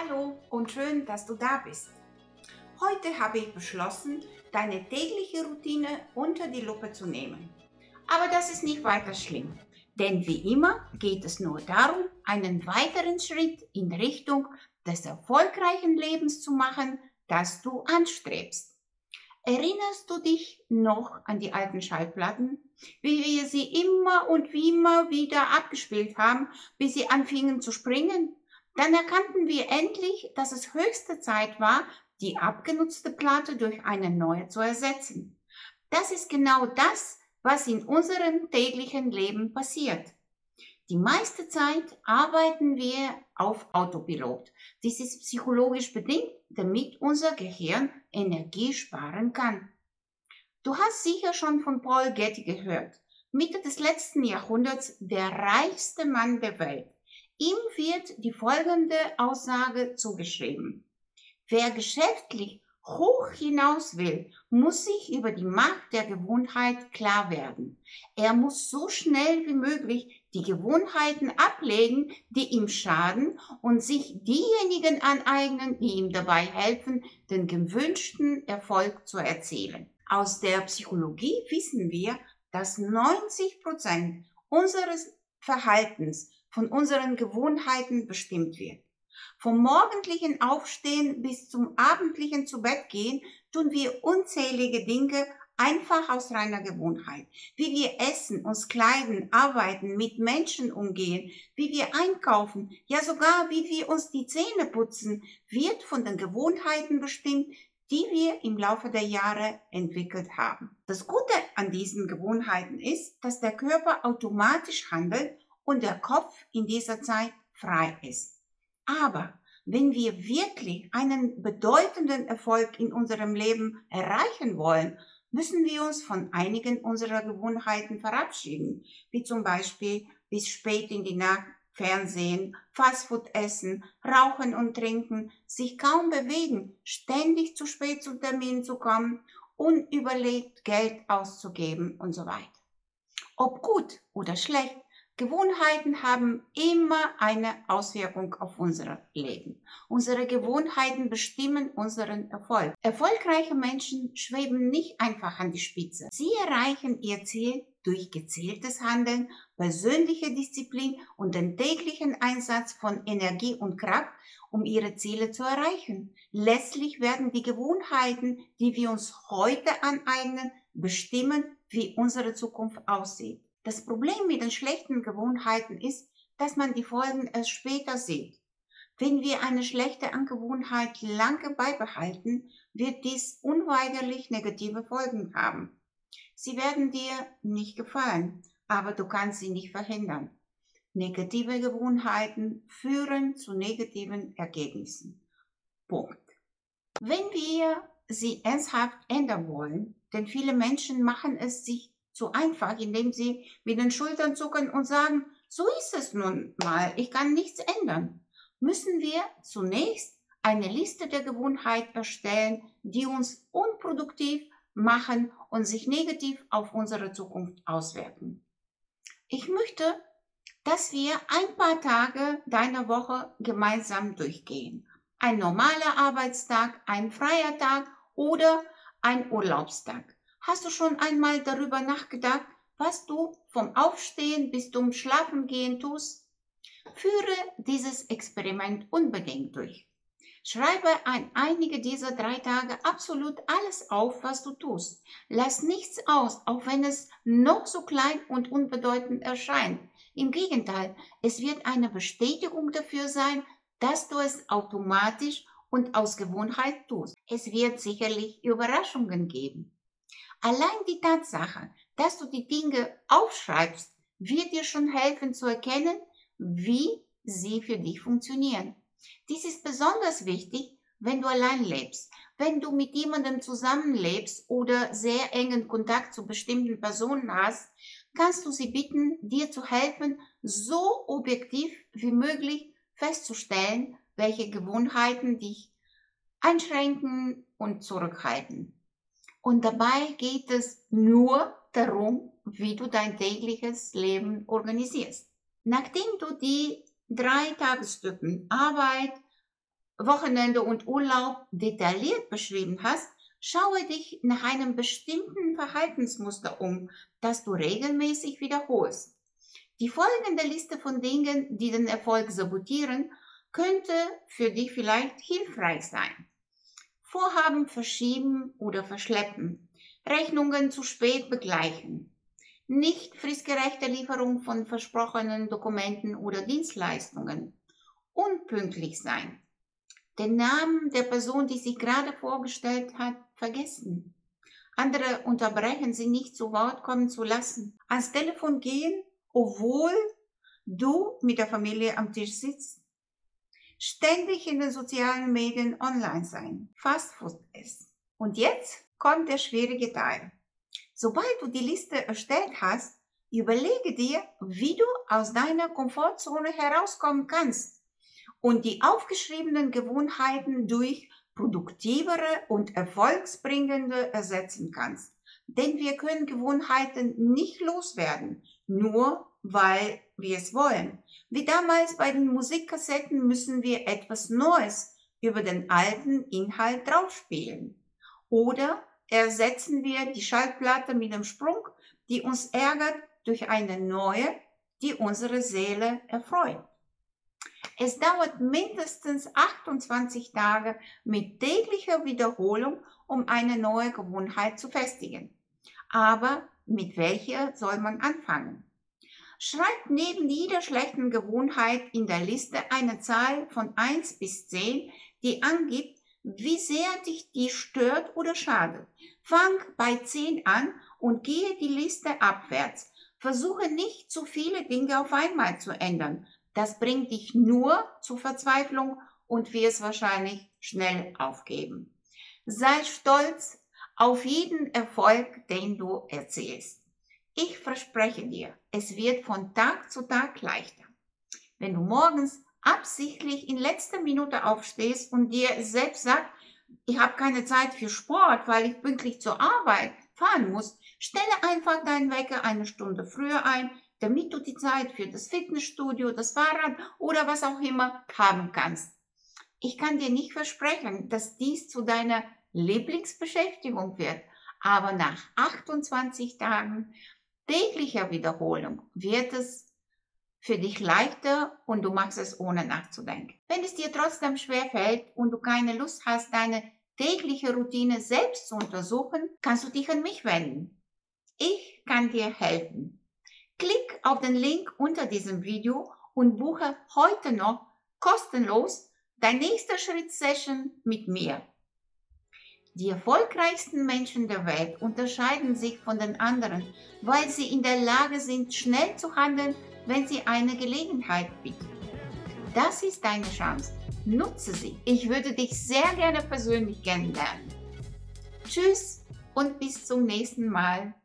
Hallo und schön, dass du da bist. Heute habe ich beschlossen, deine tägliche Routine unter die Lupe zu nehmen. Aber das ist nicht weiter schlimm, denn wie immer geht es nur darum, einen weiteren Schritt in Richtung des erfolgreichen Lebens zu machen, das du anstrebst. Erinnerst du dich noch an die alten Schallplatten, wie wir sie immer und immer wieder abgespielt haben, bis sie anfingen zu springen? Dann erkannten wir endlich, dass es höchste Zeit war, die abgenutzte Platte durch eine neue zu ersetzen. Das ist genau das, was in unserem täglichen Leben passiert. Die meiste Zeit arbeiten wir auf Autopilot. Dies ist psychologisch bedingt, damit unser Gehirn Energie sparen kann. Du hast sicher schon von Paul Getty gehört. Mitte des letzten Jahrhunderts der reichste Mann der Welt. Ihm wird die folgende Aussage zugeschrieben. Wer geschäftlich hoch hinaus will, muss sich über die Macht der Gewohnheit klar werden. Er muss so schnell wie möglich die Gewohnheiten ablegen, die ihm schaden und sich diejenigen aneignen, die ihm dabei helfen, den gewünschten Erfolg zu erzielen. Aus der Psychologie wissen wir, dass 90 Prozent unseres Verhaltens von unseren Gewohnheiten bestimmt wird. Vom morgendlichen Aufstehen bis zum abendlichen zu Bett gehen tun wir unzählige Dinge einfach aus reiner Gewohnheit. Wie wir essen, uns kleiden, arbeiten, mit Menschen umgehen, wie wir einkaufen, ja sogar wie wir uns die Zähne putzen, wird von den Gewohnheiten bestimmt, die wir im Laufe der Jahre entwickelt haben. Das Gute an diesen Gewohnheiten ist, dass der Körper automatisch handelt und der Kopf in dieser Zeit frei ist. Aber wenn wir wirklich einen bedeutenden Erfolg in unserem Leben erreichen wollen, müssen wir uns von einigen unserer Gewohnheiten verabschieden, wie zum Beispiel bis spät in die Nacht Fernsehen, Fastfood essen, rauchen und trinken, sich kaum bewegen, ständig zu spät zu Terminen zu kommen, unüberlegt Geld auszugeben und so weiter. Ob gut oder schlecht, Gewohnheiten haben immer eine Auswirkung auf unser Leben. Unsere Gewohnheiten bestimmen unseren Erfolg. Erfolgreiche Menschen schweben nicht einfach an die Spitze. Sie erreichen ihr Ziel durch gezieltes Handeln, persönliche Disziplin und den täglichen Einsatz von Energie und Kraft, um ihre Ziele zu erreichen. Letztlich werden die Gewohnheiten, die wir uns heute aneignen, bestimmen, wie unsere Zukunft aussieht. Das Problem mit den schlechten Gewohnheiten ist, dass man die Folgen erst später sieht. Wenn wir eine schlechte Angewohnheit lange beibehalten, wird dies unweigerlich negative Folgen haben. Sie werden dir nicht gefallen, aber du kannst sie nicht verhindern. Negative Gewohnheiten führen zu negativen Ergebnissen. Punkt. Wenn wir sie ernsthaft ändern wollen, denn viele Menschen machen es sich zu einfach, indem sie mit den Schultern zucken und sagen, so ist es nun mal, ich kann nichts ändern, müssen wir zunächst eine Liste der Gewohnheiten erstellen, die uns unproduktiv machen und sich negativ auf unsere Zukunft auswirken. Ich möchte, dass wir ein paar Tage deiner Woche gemeinsam durchgehen. Ein normaler Arbeitstag, ein freier Tag oder ein Urlaubstag. Hast du schon einmal darüber nachgedacht, was du vom Aufstehen bis zum Schlafengehen tust? Führe dieses Experiment unbedingt durch. Schreibe an einige dieser drei Tage absolut alles auf, was du tust. Lass nichts aus, auch wenn es noch so klein und unbedeutend erscheint. Im Gegenteil, es wird eine Bestätigung dafür sein, dass du es automatisch und aus Gewohnheit tust. Es wird sicherlich Überraschungen geben. Allein die Tatsache, dass du die Dinge aufschreibst, wird dir schon helfen zu erkennen, wie sie für dich funktionieren. Dies ist besonders wichtig, wenn du allein lebst. Wenn du mit jemandem zusammenlebst oder sehr engen Kontakt zu bestimmten Personen hast, kannst du sie bitten, dir zu helfen, so objektiv wie möglich festzustellen, welche Gewohnheiten dich einschränken und zurückhalten. Und dabei geht es nur darum, wie du dein tägliches Leben organisierst. Nachdem du die drei Tagesstücken Arbeit, Wochenende und Urlaub detailliert beschrieben hast, schaue dich nach einem bestimmten Verhaltensmuster um, das du regelmäßig wiederholst. Die folgende Liste von Dingen, die den Erfolg sabotieren, könnte für dich vielleicht hilfreich sein. Vorhaben verschieben oder verschleppen, Rechnungen zu spät begleichen, nicht fristgerechte Lieferung von versprochenen Dokumenten oder Dienstleistungen, unpünktlich sein, den Namen der Person, die sich gerade vorgestellt hat, vergessen, andere unterbrechen, sie nicht zu Wort kommen zu lassen, ans Telefon gehen, obwohl du mit der Familie am Tisch sitzt, ständig in den sozialen Medien online sein, Fastfood essen. Und jetzt kommt der schwierige Teil. Sobald du die Liste erstellt hast, überlege dir, wie du aus deiner Komfortzone herauskommen kannst und die aufgeschriebenen Gewohnheiten durch produktivere und erfolgsbringende ersetzen kannst. Denn wir können Gewohnheiten nicht loswerden, nur weil wir es wollen. Wie damals bei den Musikkassetten müssen wir etwas Neues über den alten Inhalt draufspielen. Oder ersetzen wir die Schallplatte mit einem Sprung, die uns ärgert, durch eine neue, die unsere Seele erfreut. Es dauert mindestens 28 Tage mit täglicher Wiederholung, um eine neue Gewohnheit zu festigen. Aber mit welcher soll man anfangen? Schreib neben jeder schlechten Gewohnheit in der Liste eine Zahl von 1 bis 10, die angibt, wie sehr dich die stört oder schadet. Fang bei 10 an und gehe die Liste abwärts. Versuche nicht zu viele Dinge auf einmal zu ändern. Das bringt dich nur zur Verzweiflung und wirst wahrscheinlich schnell aufgeben. Sei stolz auf jeden Erfolg, den du erzählst. Ich verspreche dir, es wird von Tag zu Tag leichter. Wenn du morgens absichtlich in letzter Minute aufstehst und dir selbst sagst, ich habe keine Zeit für Sport, weil ich pünktlich zur Arbeit fahren muss, stelle einfach deinen Wecker eine Stunde früher ein, damit du die Zeit für das Fitnessstudio, das Fahrrad oder was auch immer haben kannst. Ich kann dir nicht versprechen, dass dies zu deiner Lieblingsbeschäftigung wird, aber nach 28 Tagen täglicher Wiederholung wird es für dich leichter und du machst es ohne nachzudenken. Wenn es dir trotzdem schwer fällt und du keine Lust hast, deine tägliche Routine selbst zu untersuchen, kannst du dich an mich wenden. Ich kann dir helfen. Klick auf den Link unter diesem Video und buche heute noch kostenlos dein nächster Schritt Session mit mir. Die erfolgreichsten Menschen der Welt unterscheiden sich von den anderen, weil sie in der Lage sind, schnell zu handeln wenn sie eine Gelegenheit bietet. Das ist deine Chance. Nutze sie. Ich würde dich sehr gerne persönlich kennenlernen. Tschüss und bis zum nächsten Mal.